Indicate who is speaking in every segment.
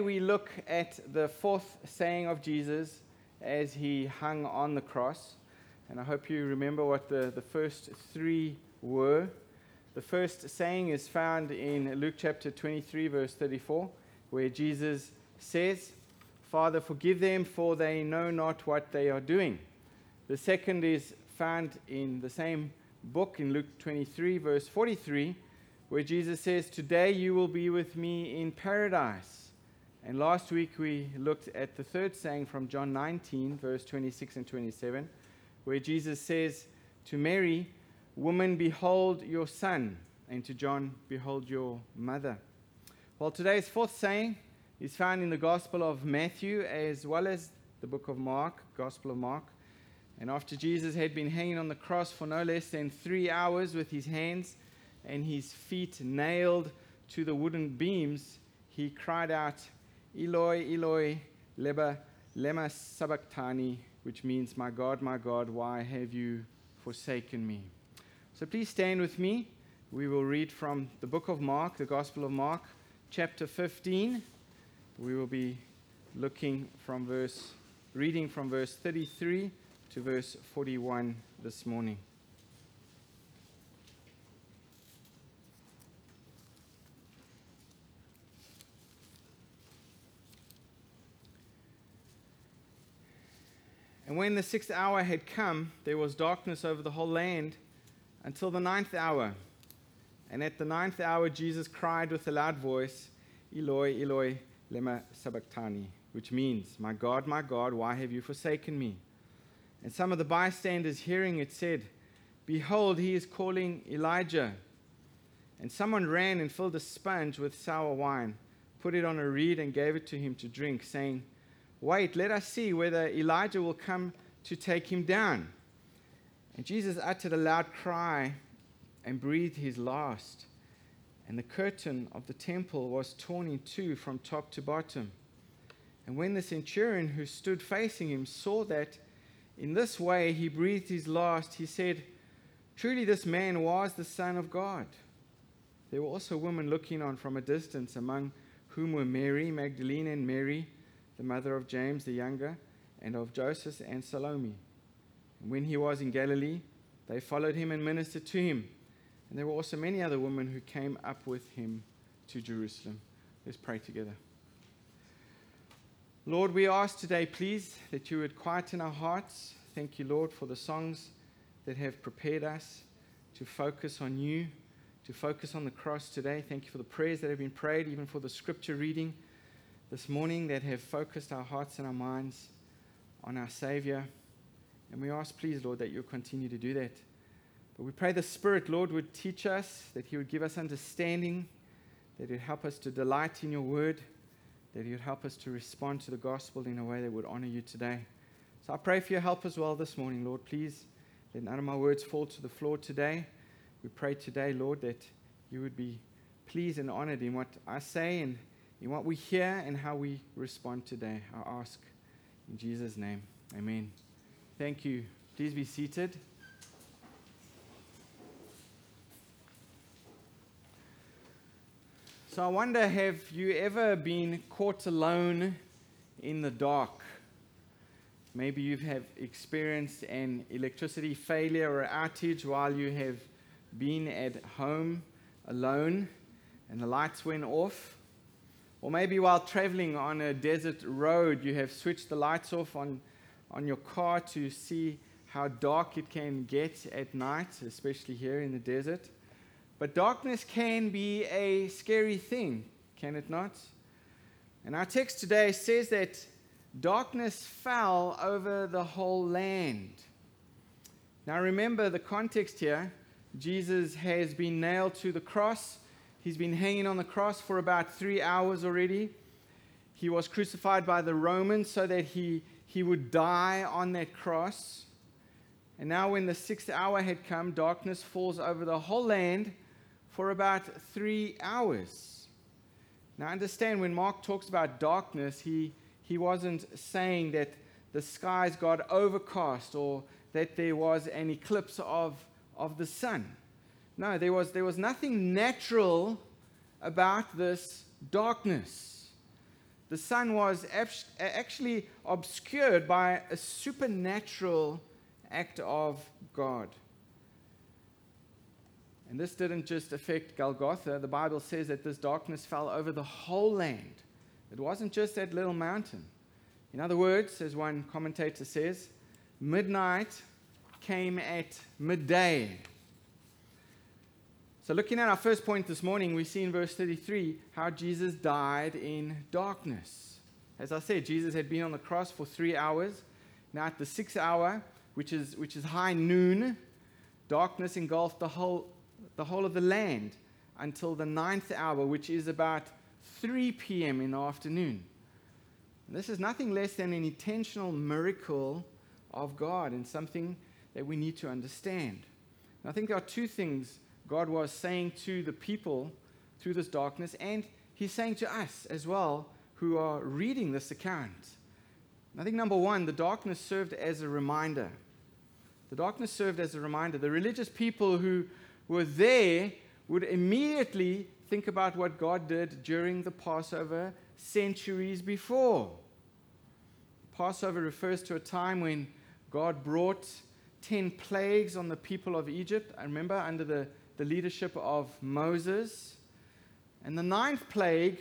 Speaker 1: we look at the fourth saying of Jesus as he hung on the cross. And I hope you remember what the, the first three were. The first saying is found in Luke chapter 23, verse 34, where Jesus says, Father, forgive them, for they know not what they are doing. The second is found in the same book in Luke 23, verse 43, where Jesus says, Today you will be with me in paradise. And last week we looked at the third saying from John 19, verse 26 and 27, where Jesus says to Mary, Woman, behold your son, and to John, behold your mother. Well, today's fourth saying is found in the Gospel of Matthew as well as the book of Mark, Gospel of Mark. And after Jesus had been hanging on the cross for no less than three hours with his hands and his feet nailed to the wooden beams, he cried out, Eloi, Eloi, leba, lema sabachthani, which means, My God, my God, why have you forsaken me? So please stand with me. We will read from the book of Mark, the Gospel of Mark, chapter 15. We will be looking from verse, reading from verse 33 to verse 41 this morning. When the sixth hour had come, there was darkness over the whole land until the ninth hour. And at the ninth hour, Jesus cried with a loud voice, Eloi, Eloi, lema sabachthani, which means, My God, my God, why have you forsaken me? And some of the bystanders hearing it said, Behold, he is calling Elijah. And someone ran and filled a sponge with sour wine, put it on a reed, and gave it to him to drink, saying, Wait, let us see whether Elijah will come to take him down. And Jesus uttered a loud cry and breathed his last. And the curtain of the temple was torn in two from top to bottom. And when the centurion who stood facing him saw that in this way he breathed his last, he said, Truly, this man was the Son of God. There were also women looking on from a distance, among whom were Mary Magdalene and Mary the mother of James the younger, and of Joseph and Salome. And when he was in Galilee, they followed him and ministered to him. And there were also many other women who came up with him to Jerusalem. Let's pray together. Lord, we ask today, please, that you would quieten our hearts. Thank you, Lord, for the songs that have prepared us to focus on you, to focus on the cross today. Thank you for the prayers that have been prayed, even for the scripture reading this morning that have focused our hearts and our minds on our Savior. And we ask, please, Lord, that you'll continue to do that. But we pray the Spirit, Lord, would teach us, that He would give us understanding, that He would help us to delight in your word, that He would help us to respond to the gospel in a way that would honor you today. So I pray for your help as well this morning, Lord. Please let none of my words fall to the floor today. We pray today, Lord, that you would be pleased and honored in what I say and in what we hear and how we respond today. I ask in Jesus' name. Amen. Thank you. Please be seated. So I wonder have you ever been caught alone in the dark? Maybe you have experienced an electricity failure or outage while you have been at home alone and the lights went off. Or maybe while traveling on a desert road, you have switched the lights off on, on your car to see how dark it can get at night, especially here in the desert. But darkness can be a scary thing, can it not? And our text today says that darkness fell over the whole land. Now remember the context here. Jesus has been nailed to the cross. He's been hanging on the cross for about three hours already. He was crucified by the Romans so that he, he would die on that cross. And now, when the sixth hour had come, darkness falls over the whole land for about three hours. Now, understand when Mark talks about darkness, he, he wasn't saying that the skies got overcast or that there was an eclipse of, of the sun. No, there was, there was nothing natural about this darkness. the sun was actually obscured by a supernatural act of God. And this didn't just affect Golgotha. The Bible says that this darkness fell over the whole land. It wasn't just that little mountain. In other words, as one commentator says, midnight came at midday. So, looking at our first point this morning, we see in verse 33 how Jesus died in darkness. As I said, Jesus had been on the cross for three hours. Now, at the sixth hour, which is, which is high noon, darkness engulfed the whole, the whole of the land until the ninth hour, which is about 3 p.m. in the afternoon. And this is nothing less than an intentional miracle of God and something that we need to understand. And I think there are two things God was saying to the people through this darkness, and He's saying to us as well who are reading this account. I think number one, the darkness served as a reminder. The darkness served as a reminder. The religious people who were there would immediately think about what God did during the Passover centuries before. Passover refers to a time when God brought 10 plagues on the people of Egypt. I remember under the the leadership of Moses. And the ninth plague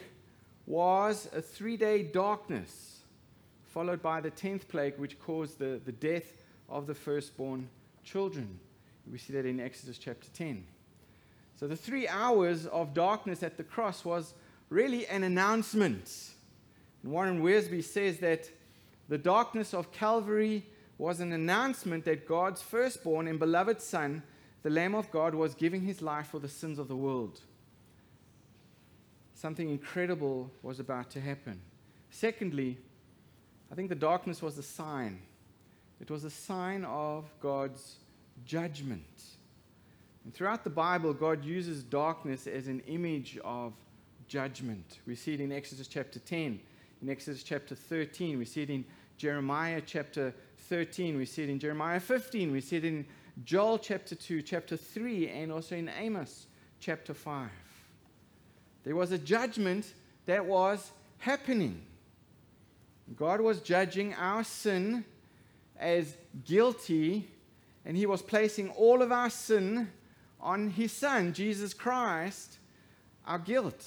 Speaker 1: was a three day darkness, followed by the tenth plague, which caused the, the death of the firstborn children. We see that in Exodus chapter 10. So the three hours of darkness at the cross was really an announcement. And Warren Wiersbe says that the darkness of Calvary was an announcement that God's firstborn and beloved Son the Lamb of God was giving his life for the sins of the world. Something incredible was about to happen. Secondly, I think the darkness was a sign. It was a sign of God's judgment. And throughout the Bible, God uses darkness as an image of judgment. We see it in Exodus chapter 10, in Exodus chapter 13, we see it in Jeremiah chapter 13, we see it in Jeremiah 15, we see it in Joel chapter 2, chapter 3, and also in Amos chapter 5. There was a judgment that was happening. God was judging our sin as guilty, and He was placing all of our sin on His Son, Jesus Christ, our guilt,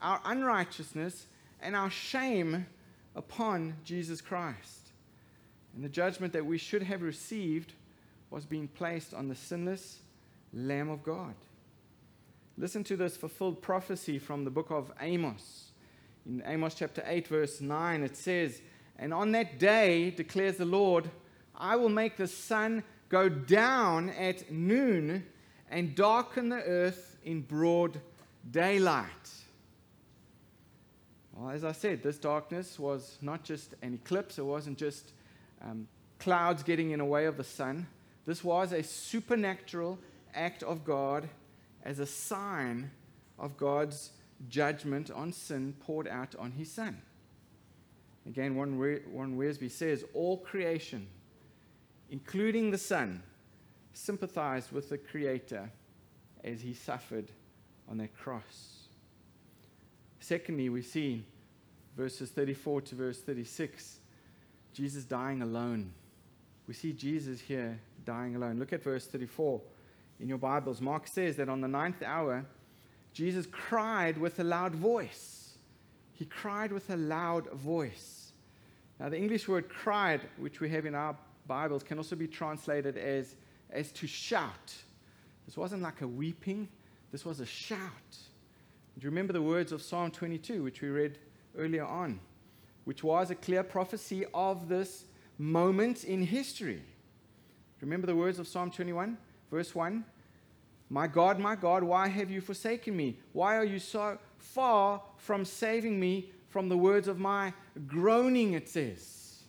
Speaker 1: our unrighteousness, and our shame upon Jesus Christ. And the judgment that we should have received was being placed on the sinless Lamb of God. Listen to this fulfilled prophecy from the book of Amos. In Amos chapter 8, verse 9, it says, And on that day, declares the Lord, I will make the sun go down at noon and darken the earth in broad daylight. Well, as I said, this darkness was not just an eclipse, it wasn't just um, clouds getting in the way of the sun. This was a supernatural act of God as a sign of God's judgment on sin poured out on his sun. Again, Warren, Warren Wiersbe says, All creation, including the Son, sympathized with the Creator as he suffered on that cross. Secondly, we see verses 34 to verse 36, Jesus dying alone. We see Jesus here dying alone. Look at verse 34 in your Bibles. Mark says that on the ninth hour, Jesus cried with a loud voice. He cried with a loud voice. Now, the English word cried, which we have in our Bibles, can also be translated as, as to shout. This wasn't like a weeping, this was a shout. Do you remember the words of Psalm 22, which we read earlier on, which was a clear prophecy of this moment in history? Remember the words of Psalm 21, verse 1? My God, my God, why have you forsaken me? Why are you so far from saving me from the words of my groaning, it says.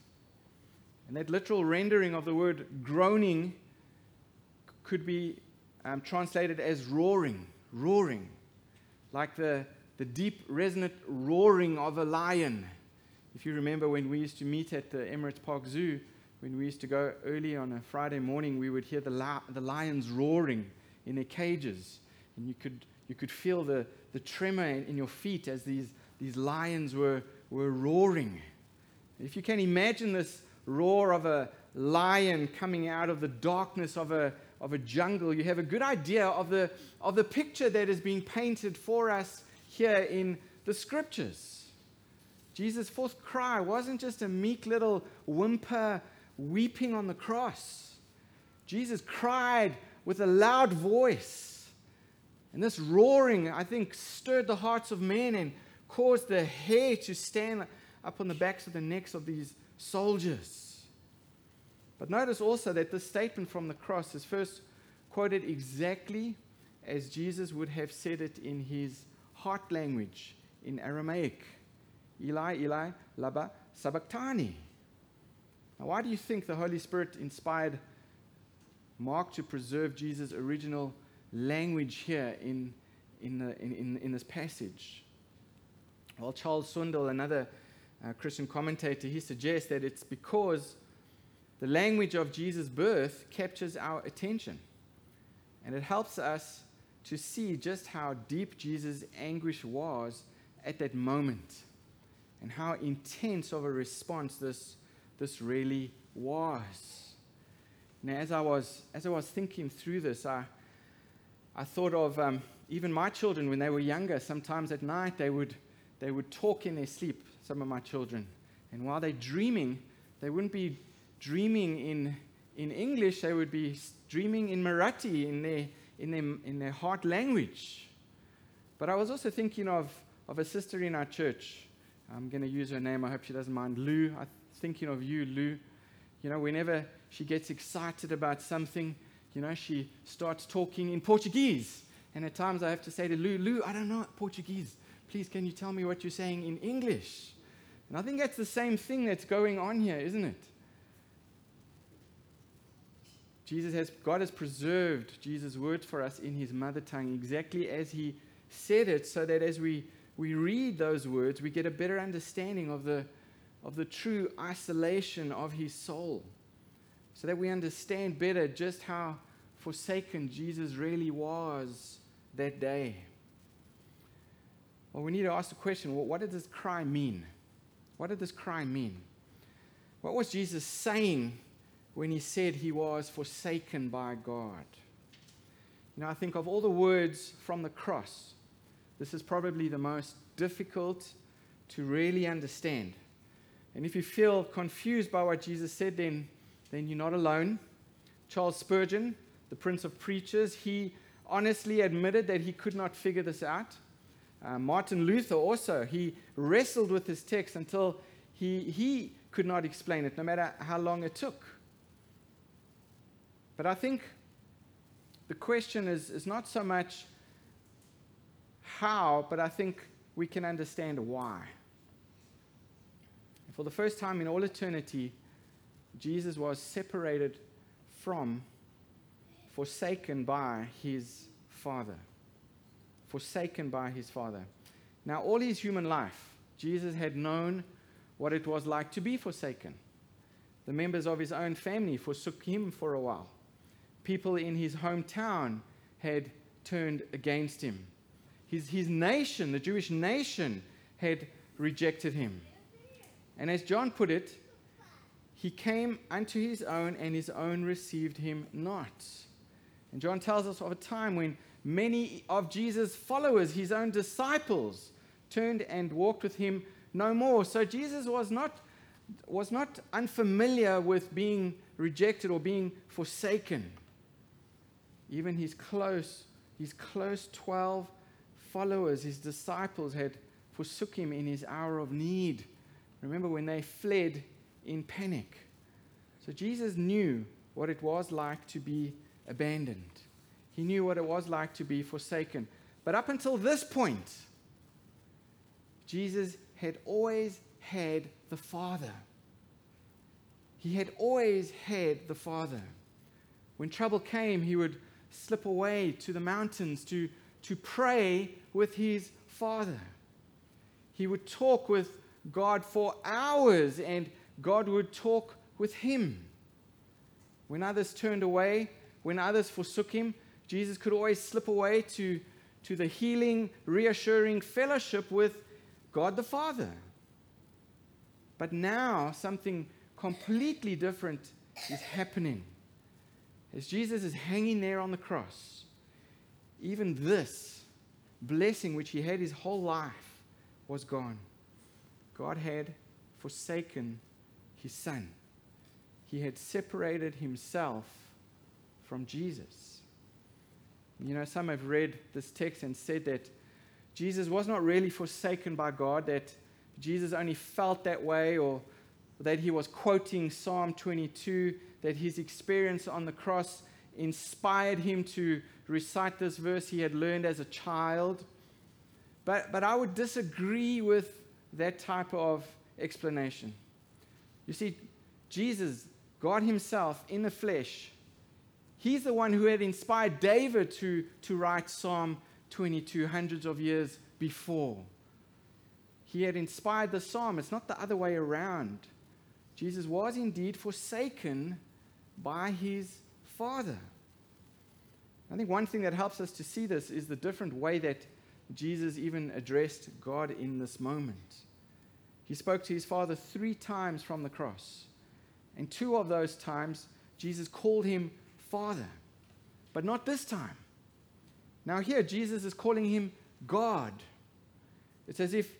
Speaker 1: And that literal rendering of the word groaning could be um, translated as roaring, roaring, like the, the deep, resonant roaring of a lion. If you remember when we used to meet at the Emirates Park Zoo, when we used to go early on a Friday morning, we would hear the, la- the lions roaring in their cages. And you could, you could feel the, the tremor in, in your feet as these, these lions were, were roaring. If you can imagine this roar of a lion coming out of the darkness of a, of a jungle, you have a good idea of the, of the picture that is being painted for us here in the scriptures. Jesus' fourth cry wasn't just a meek little whimper weeping on the cross. Jesus cried with a loud voice. And this roaring, I think, stirred the hearts of men and caused the hair to stand up on the backs of the necks of these soldiers. But notice also that this statement from the cross is first quoted exactly as Jesus would have said it in his heart language in Aramaic Eli, Eli, Laba, Sabachthani. Now, why do you think the Holy Spirit inspired Mark to preserve Jesus' original language here in, in, the, in, in, in, this passage? Well, Charles Swindoll, another uh, Christian commentator, he suggests that it's because the language of Jesus' birth captures our attention and it helps us to see just how deep Jesus' anguish was at that moment and how intense of a response this, this really was. Now, as I was, as I was thinking through this, I, I thought of um, even my children when they were younger. Sometimes at night they would, they would talk in their sleep, some of my children. And while they're dreaming, they wouldn't be dreaming in, in English, they would be dreaming in Marathi, in their, in their, in their heart language. But I was also thinking of, of a sister in our church. I'm going to use her name. I hope she doesn't mind. Lou. I'm thinking of you, Lou. You know, whenever she gets excited about something, you know, she starts talking in Portuguese. And at times I have to say to Lou, Lou, I don't know Portuguese. Please, can you tell me what you're saying in English? And I think that's the same thing that's going on here, isn't it? Jesus has, God has preserved Jesus' words for us in his mother tongue exactly as he said it, so that as we, we read those words, we get a better understanding of the, of the true isolation of his soul, so that we understand better just how forsaken Jesus really was that day. Well, we need to ask the question well, what did this cry mean? What did this cry mean? What was Jesus saying when he said he was forsaken by God. You know, I think of all the words from the cross, this is probably the most difficult to really understand. And if you feel confused by what Jesus said, then, then you're not alone. Charles Spurgeon, the Prince of Preachers, he honestly admitted that he could not figure this out. Uh, Martin Luther also, he wrestled with this text until he, he could not explain it, no matter how long it took. But I think the question is, is not so much how, but I think we can understand why. For the first time in all eternity, Jesus was separated from, forsaken by his Father. Forsaken by his Father. Now, all his human life, Jesus had known what it was like to be forsaken. The members of his own family forsook him for a while people in his hometown had turned against him. His, his nation, the Jewish nation, had rejected him. And as John put it, he came unto his own, and his own received him not. And John tells us of a time when many of Jesus' followers, his own disciples, turned and walked with him no more. So Jesus was not, was not unfamiliar with being rejected or being forsaken. Even his close, his close 12 followers, his disciples, had forsook him in his hour of need. Remember when they fled in panic. So Jesus knew what it was like to be abandoned. He knew what it was like to be forsaken. But up until this point, Jesus had always had the Father. He had always had the Father. When trouble came, he would slip away to the mountains to, to pray with his father. He would talk with God for hours, and God would talk with him. When others turned away, when others forsook him, Jesus could always slip away to, to the healing, reassuring fellowship with God the Father. But now something completely different is happening. As Jesus is hanging there on the cross, even this blessing which he had his whole life was gone. God had forsaken his son. He had separated himself from Jesus. You know, some have read this text and said that Jesus was not really forsaken by God, that Jesus only felt that way, or that he was quoting Psalm 22, that his experience on the cross inspired him to recite this verse he had learned as a child. But, but I would disagree with that type of explanation. You see, Jesus, God Himself in the flesh, He's the one who had inspired David to, to write Psalm 22 hundreds of years before. He had inspired the psalm. It's not the other way around. Jesus was indeed forsaken by his Father. I think one thing that helps us to see this is the different way that Jesus even addressed God in this moment. He spoke to his Father three times from the cross. And two of those times, Jesus called him Father. But not this time. Now, here, Jesus is calling him God. It's as if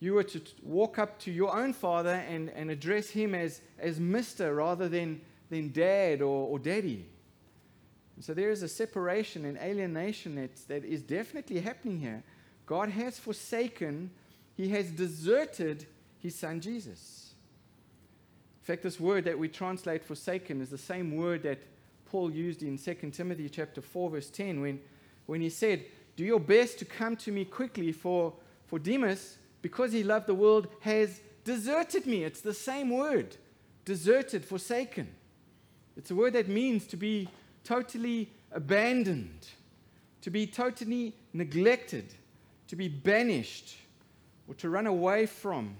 Speaker 1: you were to walk up to your own father and, and address him as, as Mr. rather than, than Dad or, or Daddy. And so there is a separation and alienation that, that is definitely happening here. God has forsaken, He has deserted His Son Jesus. In fact, this word that we translate forsaken is the same word that Paul used in 2 Timothy chapter 4, verse 10, when, when he said, Do your best to come to me quickly, for, for Demas, because he loved the world, has deserted me. It's the same word deserted, forsaken. It's a word that means to be totally abandoned, to be totally neglected, to be banished, or to run away from,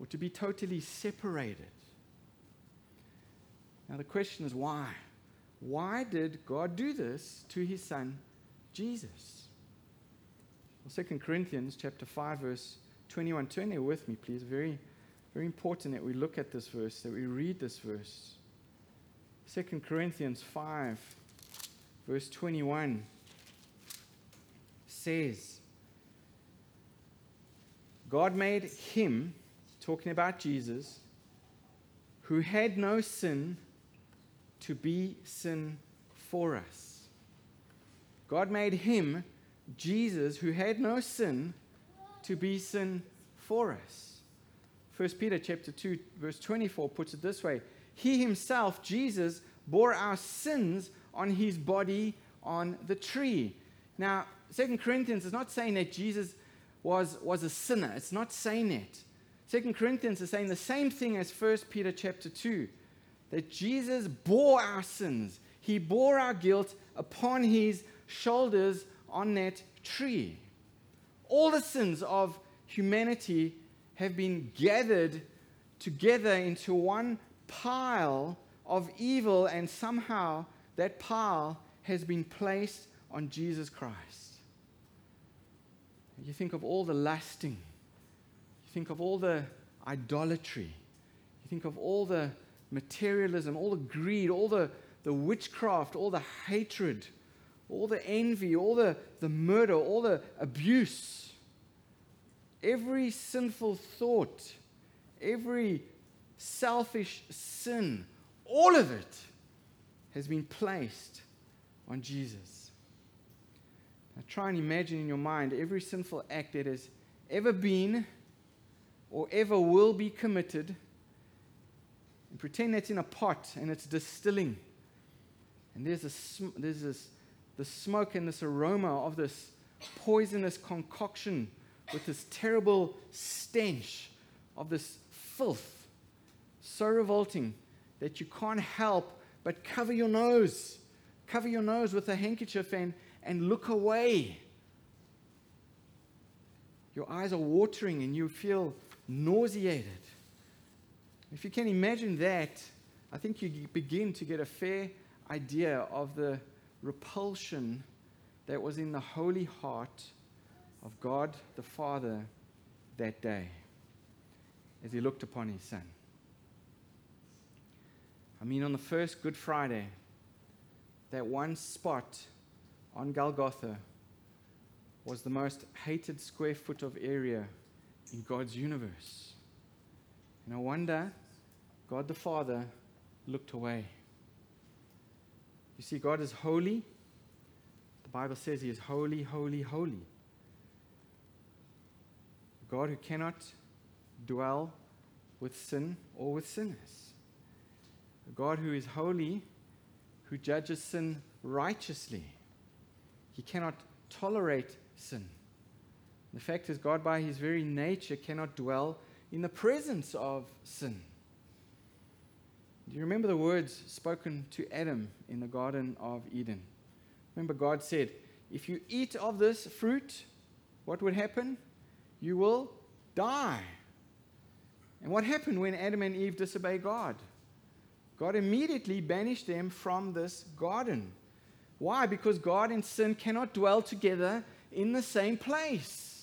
Speaker 1: or to be totally separated. Now, the question is why? Why did God do this to his son, Jesus? Well, 2 Corinthians chapter 5, verse 21. Turn there with me, please. Very, very important that we look at this verse, that we read this verse. 2 Corinthians 5, verse 21 says, God made him, talking about Jesus, who had no sin, to be sin for us. God made him, Jesus, who had no sin, to be sin for us. 1 Peter chapter 2 verse 24 puts it this way, he himself, Jesus, bore our sins on his body on the tree. Now, Second Corinthians is not saying that Jesus was, was a sinner. It's not saying that. Second Corinthians is saying the same thing as First Peter chapter 2. That Jesus bore our sins. He bore our guilt upon his shoulders on that tree. All the sins of humanity have been gathered together into one pile of evil, and somehow that pile has been placed on Jesus Christ. You think of all the lusting, you think of all the idolatry, you think of all the materialism, all the greed, all the, the witchcraft, all the hatred, all the envy, all the, the murder, all the abuse, every sinful thought, every selfish sin, all of it has been placed on Jesus. Now try and imagine in your mind every sinful act that has ever been or ever will be committed. And pretend that's in a pot and it's distilling. And there's, a sm- there's this, the smoke and this aroma of this poisonous concoction with this terrible stench of this filth. So revolting that you can't help but cover your nose. Cover your nose with a handkerchief and, and look away. Your eyes are watering and you feel nauseated. If you can imagine that, I think you begin to get a fair idea of the repulsion that was in the holy heart of God the Father that day. as he looked upon his son. I mean, on the first Good Friday, that one spot on Golgotha was the most hated square foot of area in God's universe. And no wonder God the Father looked away. You see, God is holy. The Bible says He is holy, holy, holy. God who cannot dwell with sin or with sinners. A God who is holy, who judges sin righteously. He cannot tolerate sin. The fact is, God, by his very nature, cannot dwell in the presence of sin. Do you remember the words spoken to Adam in the Garden of Eden? Remember, God said, If you eat of this fruit, what would happen? You will die. And what happened when Adam and Eve disobeyed God? God immediately banished them from this garden. Why? Because God and sin cannot dwell together in the same place.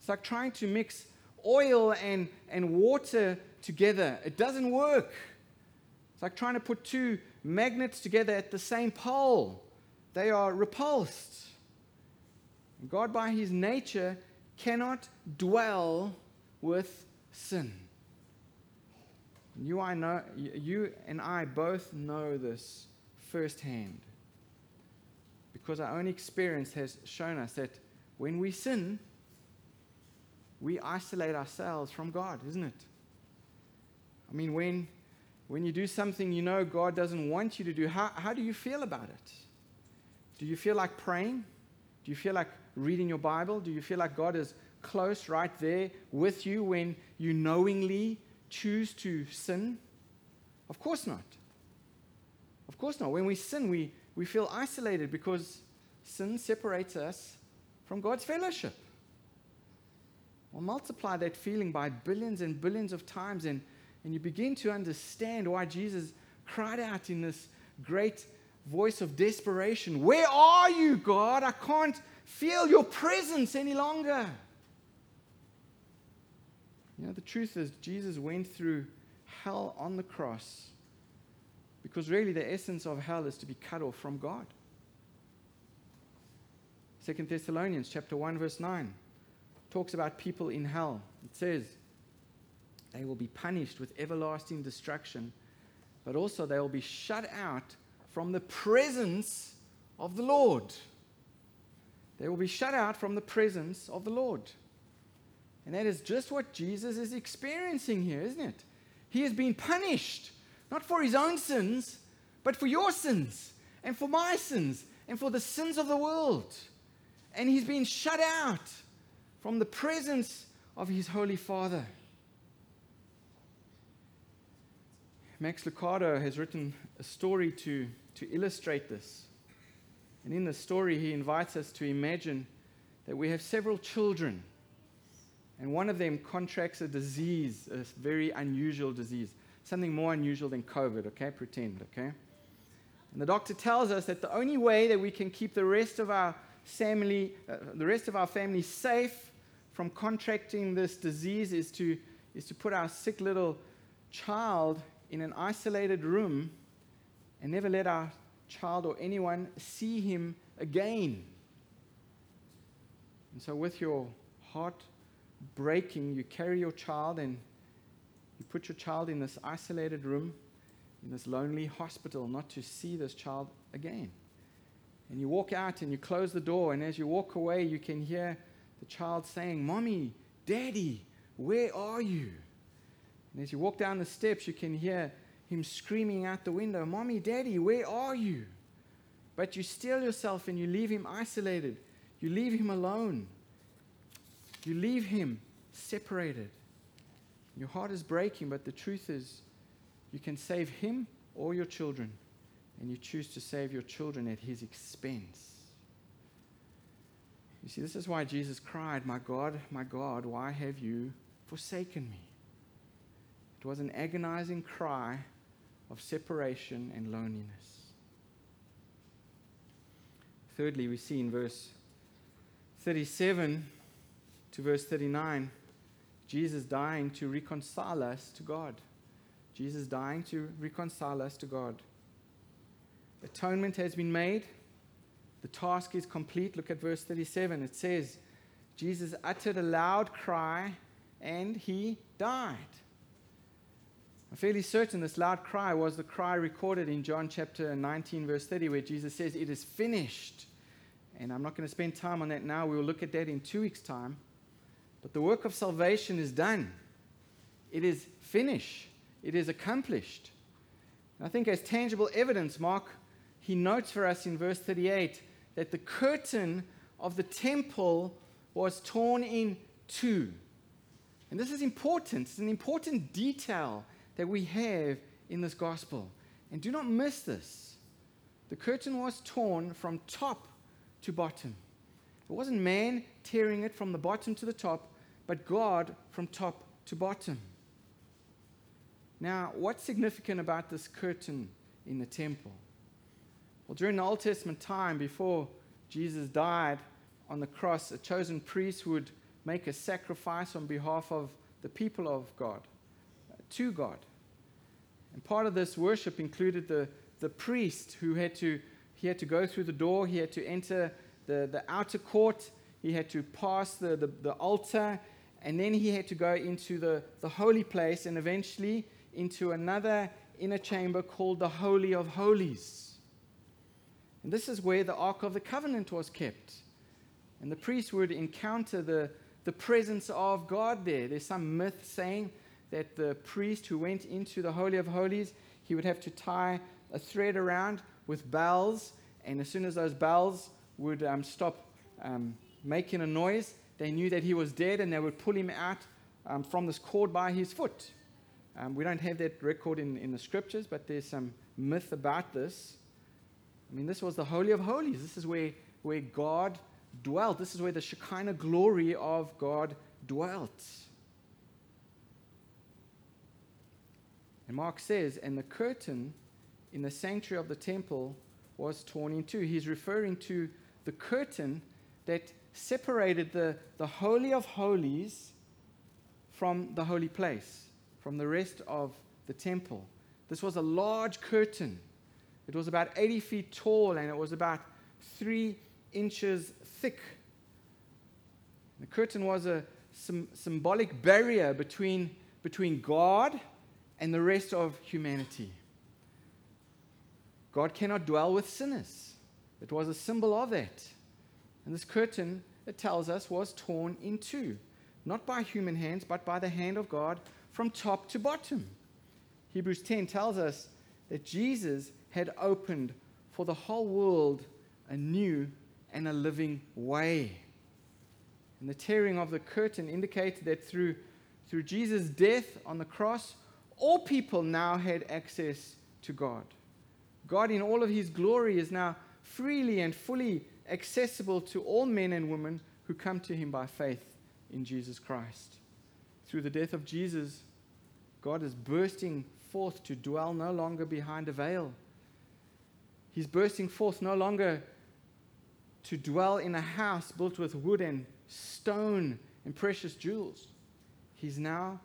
Speaker 1: It's like trying to mix oil and, and water together, it doesn't work. It's like trying to put two magnets together at the same pole, they are repulsed. God, by his nature, cannot dwell with sin. You, I know, you and I both know this firsthand because our own experience has shown us that when we sin, we isolate ourselves from God, isn't it? I mean, when, when you do something you know God doesn't want you to do, how, how do you feel about it? Do you feel like praying? Do you feel like reading your Bible? Do you feel like God is close right there with you when you knowingly choose to sin? Of course not. Of course not. When we sin, we, we feel isolated because sin separates us from God's fellowship. Well, multiply that feeling by billions and billions of times, and, and you begin to understand why Jesus cried out in this great voice of desperation Where are you, God? I can't feel your presence any longer. You know, the truth is, Jesus went through hell on the cross because really the essence of hell is to be cut off from God. Second Thessalonians chapter 1 verse 9 talks about people in hell. It says they will be punished with everlasting destruction, but also they will be shut out from the presence of the Lord. They will be shut out from the presence of the Lord. And that is just what Jesus is experiencing here, isn't it? He has been punished, not for his own sins, but for your sins, and for my sins, and for the sins of the world. And he's been shut out from the presence of his Holy Father. Max Lucado has written a story to, to illustrate this. And in the story, he invites us to imagine that we have several children and one of them contracts a disease, a very unusual disease, something more unusual than COVID, okay? Pretend, okay? And the doctor tells us that the only way that we can keep the rest of our family, uh, the rest of our family safe from contracting this disease is to, is to put our sick little child in an isolated room and never let our child or anyone see him again. And so, with your heart breaking, you carry your child and you put your child in this isolated room, in this lonely hospital, not to see this child again. And you walk out and you close the door, and as you walk away, you can hear the child saying, Mommy, Daddy, where are you? And as you walk down the steps, you can hear him screaming out the window, Mommy, Daddy, where are you? But you steel yourself and you leave him isolated. You leave him alone. You leave him separated. Your heart is breaking, but the truth is, you can save him or your children, and you choose to save your children at his expense. You see, this is why Jesus cried, My God, my God, why have you forsaken me? It was an agonizing cry of separation and loneliness. Thirdly, we see in verse 37 to verse 39, Jesus dying to reconcile us to God. Jesus dying to reconcile us to God. Atonement has been made. The task is complete. Look at verse 37. It says, Jesus uttered a loud cry and he died. I'm fairly certain this loud cry was the cry recorded in John chapter 19, verse 30, where Jesus says, It is finished. And I'm not going to spend time on that now. We will look at that in two weeks' time. But the work of salvation is done, it is finished, it is accomplished. And I think, as tangible evidence, Mark, he notes for us in verse 38 that the curtain of the temple was torn in two. And this is important. It's an important detail that we have in this gospel. And do not miss this. The curtain was torn from top to bottom. It wasn't man tearing it from the bottom to the top, but God from top to bottom. Now, what's significant about this curtain in the temple? Well, during the Old Testament time, before Jesus died on the cross, a chosen priest would make a sacrifice on behalf of the people of God, to God. And part of this worship included the, the priest who had to, he had to go through the door, he had to enter the, the outer court, he had to pass the, the, the altar, and then he had to go into the, the holy place and eventually into another inner chamber called the Holy of Holies. And this is where the Ark of the Covenant was kept. And the priest would encounter the, the presence of God there. There's some myth saying that the priest who went into the Holy of Holies, he would have to tie a thread around with bells, and as soon as those bells would um, stop um, making a noise, they knew that he was dead, and they would pull him out um, from this cord by his foot. Um, we don't have that record in, in the scriptures, but there's some myth about this. I mean, this was the Holy of Holies. This is where, where God dwelt. This is where the Shekinah glory of God dwelt. And Mark says, and the curtain in the sanctuary of the temple was torn in two. He's referring to the curtain that separated the, the Holy of Holies from the holy place, from the rest of the temple. This was a large curtain. It was about 80 feet tall and it was about three inches thick. The curtain was a symbolic barrier between, between God and the rest of humanity. God cannot dwell with sinners. It was a symbol of that. And this curtain, it tells us, was torn in two, not by human hands, but by the hand of God from top to bottom. Hebrews 10 tells us that Jesus had opened for the whole world a new and a living way. And the tearing of the curtain indicated that through, through Jesus' death on the cross, all people now had access to God. God, in all of his glory, is now freely and fully accessible to all men and women who come to him by faith in Jesus Christ. Through the death of Jesus, God is bursting forth to dwell no longer behind a veil. He's bursting forth no longer to dwell in a house built with wood and stone and precious jewels. He's now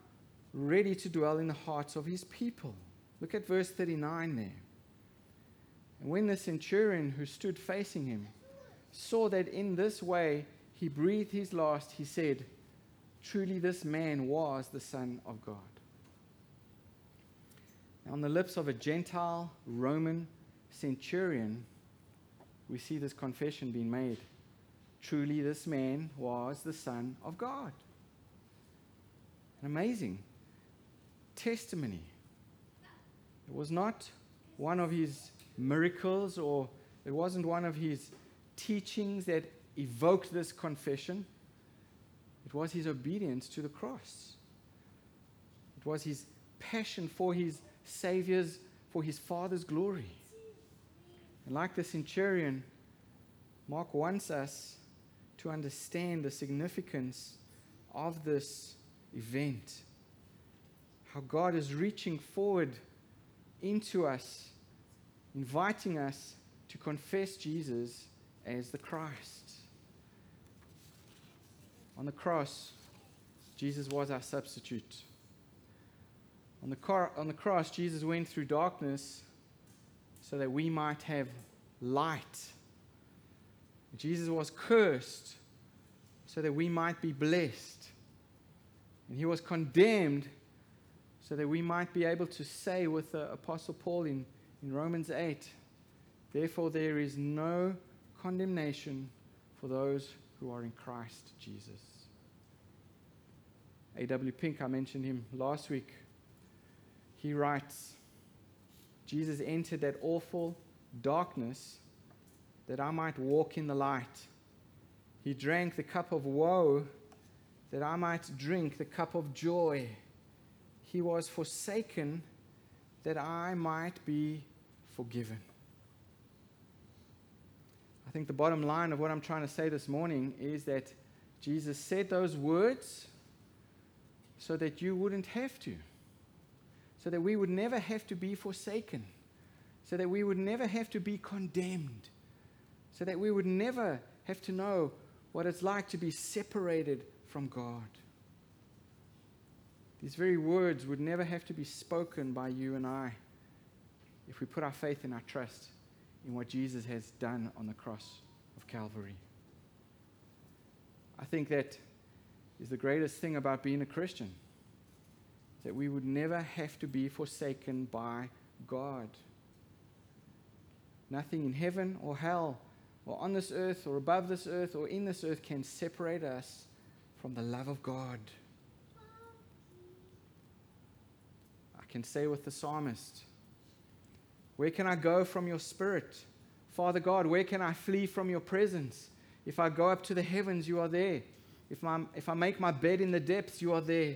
Speaker 1: ready to dwell in the hearts of his people. Look at verse 39 there. And when the centurion who stood facing him saw that in this way he breathed his last, he said, Truly, this man was the Son of God. on the lips of a Gentile Roman centurion, we see this confession being made. Truly, this man was the Son of God. An amazing testimony. It was not one of his miracles or it wasn't one of his teachings that evoked this confession. It was his obedience to the cross. It was his passion for his Savior's, for his Father's glory. And like the centurion, Mark wants us to understand the significance of this event. How God is reaching forward into us, inviting us to confess Jesus as the Christ. On the cross, Jesus was our substitute. On the, car, on the cross, Jesus went through darkness so that we might have light. Jesus was cursed so that we might be blessed. And he was condemned so that we might be able to say with the Apostle Paul in, in Romans 8, Therefore, there is no condemnation for those who are in Christ Jesus. A.W. Pink, I mentioned him last week. He writes Jesus entered that awful darkness that I might walk in the light. He drank the cup of woe that I might drink the cup of joy. He was forsaken that I might be forgiven. I think the bottom line of what I'm trying to say this morning is that Jesus said those words so that you wouldn't have to, so that we would never have to be forsaken, so that we would never have to be condemned, so that we would never have to know what it's like to be separated from God. These very words would never have to be spoken by you and I if we put our faith and our trust in what Jesus has done on the cross of Calvary. I think that is the greatest thing about being a Christian that we would never have to be forsaken by God. Nothing in heaven or hell or on this earth or above this earth or in this earth can separate us from the love of God. I can say with the psalmist, Where can I go from your spirit? Father God, where can I flee from your presence? If I go up to the heavens, you are there. If, my, if I make my bed in the depths, you are there.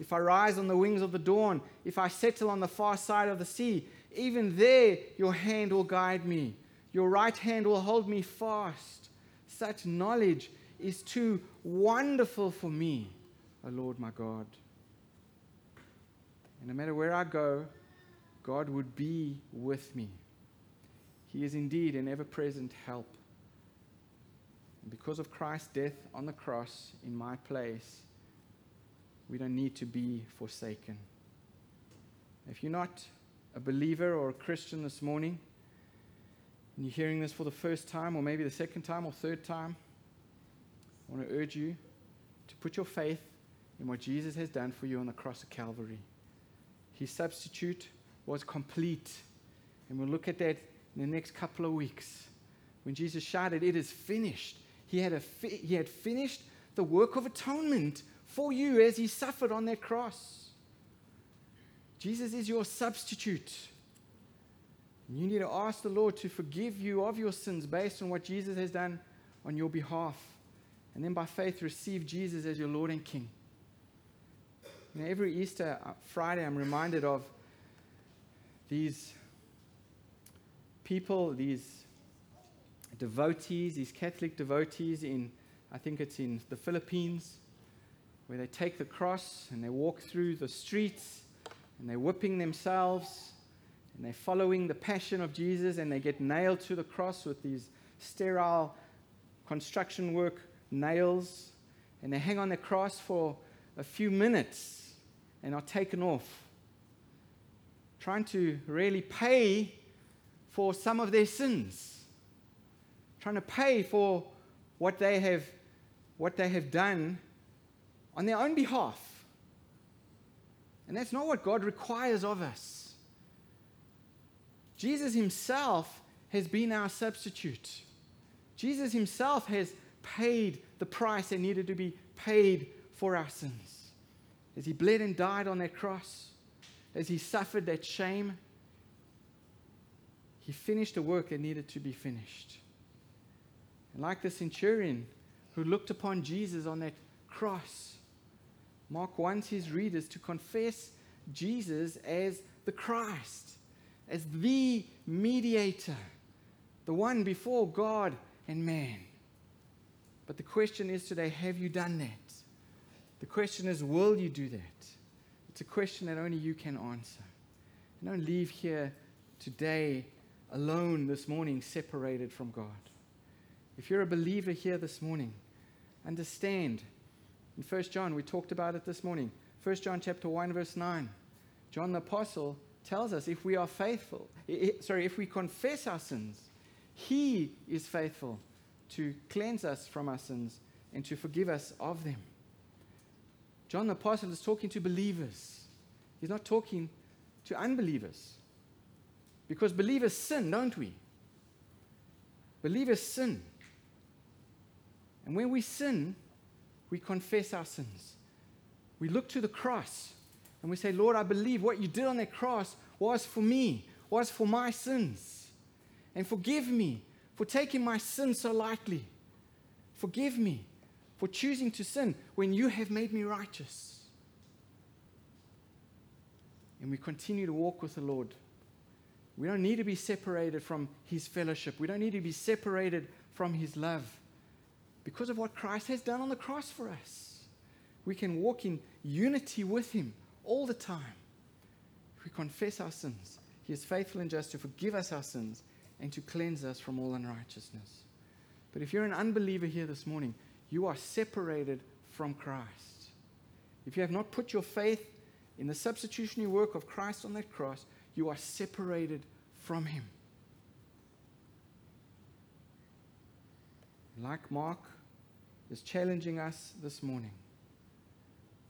Speaker 1: If I rise on the wings of the dawn, if I settle on the far side of the sea, even there your hand will guide me. Your right hand will hold me fast. Such knowledge is too wonderful for me, O Lord my God. And no matter where I go, God would be with me. He is indeed an ever present help. And because of Christ's death on the cross in my place, we don't need to be forsaken. If you're not a believer or a Christian this morning, and you're hearing this for the first time, or maybe the second time or third time, I want to urge you to put your faith in what Jesus has done for you on the cross of Calvary. His substitute was complete. And we'll look at that in the next couple of weeks. When Jesus shouted, It is finished, he had, fi- he had finished the work of atonement for you as he suffered on that cross. Jesus is your substitute. You need to ask the Lord to forgive you of your sins based on what Jesus has done on your behalf. And then by faith, receive Jesus as your Lord and King. You know, every Easter uh, Friday, I'm reminded of these people, these devotees, these Catholic devotees in, I think it's in the Philippines, where they take the cross and they walk through the streets and they're whipping themselves and they're following the passion of Jesus and they get nailed to the cross with these sterile construction work nails and they hang on the cross for a few minutes and are taken off, trying to really pay for some of their sins, trying to pay for what they have, what they have done on their own behalf. And that's not what God requires of us. Jesus himself has been our substitute. Jesus himself has paid the price that needed to be paid for our sins. As he bled and died on that cross, as he suffered that shame, he finished the work that needed to be finished. And like the centurion who looked upon Jesus on that cross, Mark wants his readers to confess Jesus as the Christ as the mediator, the one before God and man. But the question is today have you done that? The question is will you do that? It's a question that only you can answer. And don't leave here today alone this morning, separated from God. If you're a believer here this morning, understand In 1 John, we talked about it this morning. 1 John chapter 1, verse 9. John the Apostle tells us if we are faithful, sorry, if we confess our sins, he is faithful to cleanse us from our sins and to forgive us of them. John the Apostle is talking to believers, he's not talking to unbelievers. Because believers sin, don't we? Believers sin. And when we sin, we confess our sins. We look to the cross and we say, Lord, I believe what you did on that cross was for me, was for my sins. And forgive me for taking my sin so lightly. Forgive me for choosing to sin when you have made me righteous. And we continue to walk with the Lord. We don't need to be separated from His fellowship. We don't need to be separated from His love because of what Christ has done on the cross for us. We can walk in unity with Him all the time. If we confess our sins, He is faithful and just to forgive us our sins and to cleanse us from all unrighteousness. But if you're an unbeliever here this morning, you are separated from Christ. If you have not put your faith in the substitutionary work of Christ on that cross, you are separated from Him. Like Mark is challenging us this morning,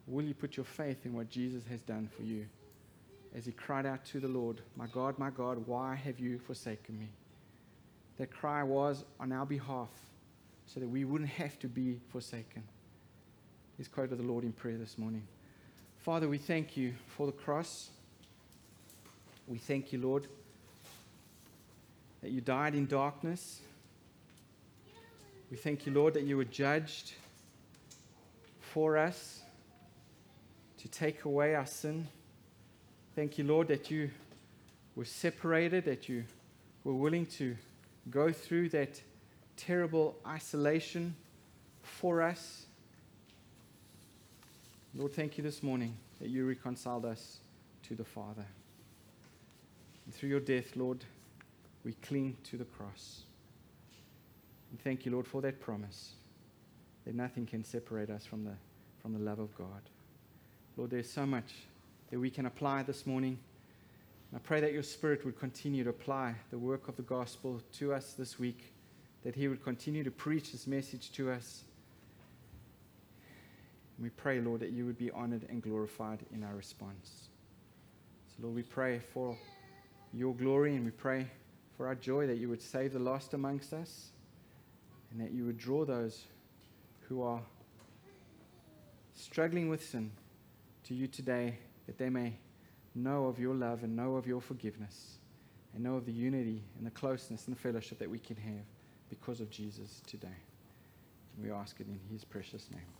Speaker 1: will you put your faith in what Jesus has done for you? As he cried out to the Lord, My God, my God, why have you forsaken me? That cry was on our behalf so that we wouldn't have to be forsaken. Let's quote of the Lord in prayer this morning. Father, we thank you for the cross. We thank you, Lord, that you died in darkness. We thank you, Lord, that you were judged for us to take away our sin. Thank you, Lord, that you were separated, that you were willing to go through that terrible isolation for us. Lord, thank you this morning that you reconciled us to the Father. And through your death, Lord, we cling to the cross. And thank you, Lord, for that promise that nothing can separate us from the, from the love of God. Lord, there's so much that we can apply this morning. And I pray that your Spirit would continue to apply the work of the gospel to us this week, that He would continue to preach this message to us. And we pray, Lord, that you would be honored and glorified in our response. So, Lord, we pray for your glory and we pray for our joy that you would save the lost amongst us and that you would draw those who are struggling with sin to you today, that they may know of your love and know of your forgiveness and know of the unity and the closeness and the fellowship that we can have because of Jesus today. We ask it in his precious name.